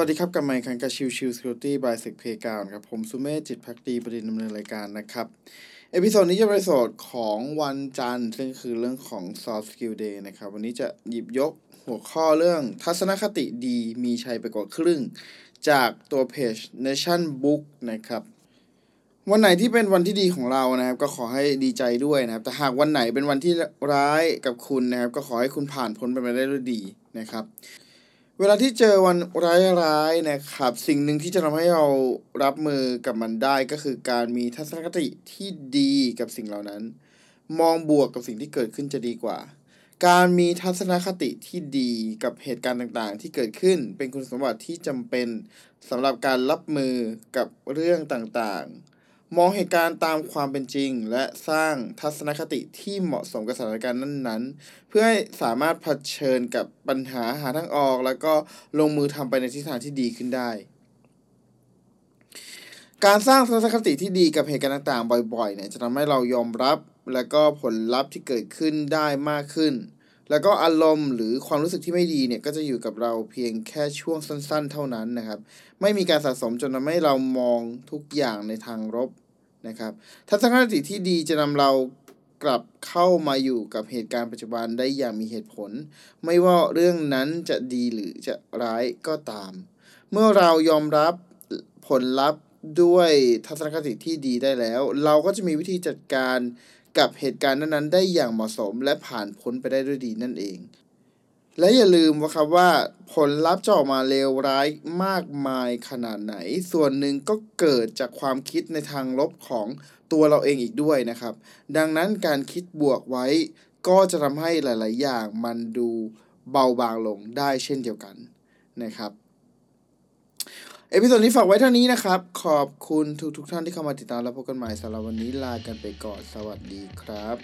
สวัสดีครับกับไมค์คันกับชิวชิวสกิลตี้ by เซกเพกาวครับ ผมสุเมธจิตพักดีประเด็นดำเนินรายการนะครับ episode นี้จะเป็นเอพิโซดของวันจันทร์ ซึ่งคือเรื่องของ soft skill day นะครับ วันนี้จะหยิบยกหัวข้อเรื่องทัศนคติดีมีชัยไปกว่าครึ่ง จากตัวเพจ Nation Book นะครับ วันไหนที่เป็นวันที่ดีของเรานะครับ ก็ขอให้ดีใจด้วยนะครับ แต่หากวันไหนเป็นวันที่ร้ายกับคุณนะครับ ก็ขอให้คุณผ่านพ้นไปได้ด้วยดีนะครับ เวลาที่เจอวันร้ายๆนะครับ สิ่งหนึ่งที่จะทำให้เรารับมือกับมันได้ก็คือการมีทัศนคติที่ดีกับสิ่งเหล่านั้น มองบวกกับสิ่งที่เกิดขึ้นจะดีกว่า การมีทัศนคติที่ดีกับเหตุการณ์ต่างๆ ที่เกิดขึ้นเป็นคุณสมบัติที่จำเป็นสำหรับการรับมือกับเรื่องต่างๆ มองเหตุการณ์ตามความเป็นจริง และสร้างทัศนคติที่เหมาะสมกับสถานการณ์นั้นๆ เพื่อให้สามารถเผชิญกับปัญหาหาทางออก แล้วก็ลงมือทำไปในทิศทางที่ดีขึ้นได้ การสร้างทัศนคติที่ดีกับเหตุการณ์ต่างๆ บ่อยๆเนี่ยจะทำให้เรายอมรับ และก็ผลลัพธ์ที่เกิดขึ้นได้มากขึ้น แล้วก็อารมณ์หรือความรู้สึกที่ไม่ดีเนี่ยก็จะอยู่กับเราเพียงแค่ช่วงสั้น ๆ เท่านั้นนะครับ ไม่มีการสะสมจนทำให้เรามองทุกอย่างในทางลบนะครับ ทัศนคติที่ดีจะนำเรากลับเข้ามาอยู่กับเหตุการณ์ปัจจุบันได้อย่างมีเหตุผล ไม่ว่าเรื่องนั้นจะดีหรือจะร้ายก็ตาม เมื่อเรายอมรับผลลัพธ์ด้วยทัศนคติที่ดีได้แล้ว เราก็จะมีวิธีจัดการ กับเหตุการณ์นั้นๆ ได้อย่างเหมาะสมและผ่านพ้นไปได้ด้วยดีนั่นเอง และอย่าลืมว่าครับว่าผลลัพธ์จะออกมาเลวร้ายมากมายขนาดไหน ส่วนหนึ่งก็เกิดจากความคิดในทางลบของตัวเราเองอีกด้วยนะครับ ดังนั้นการคิดบวกไว้ก็จะทำให้หลาย ๆ อย่างมันดูเบาบางลงได้เช่นเดียวกันนะครับ episode นี้ฝากไว้เท่านี้นะครับ ขอบคุณทุกๆท่านที่เข้ามาติดตามและพบกันใหม่สำหรับวันนี้ลากันไปก่อนสวัสดีครับ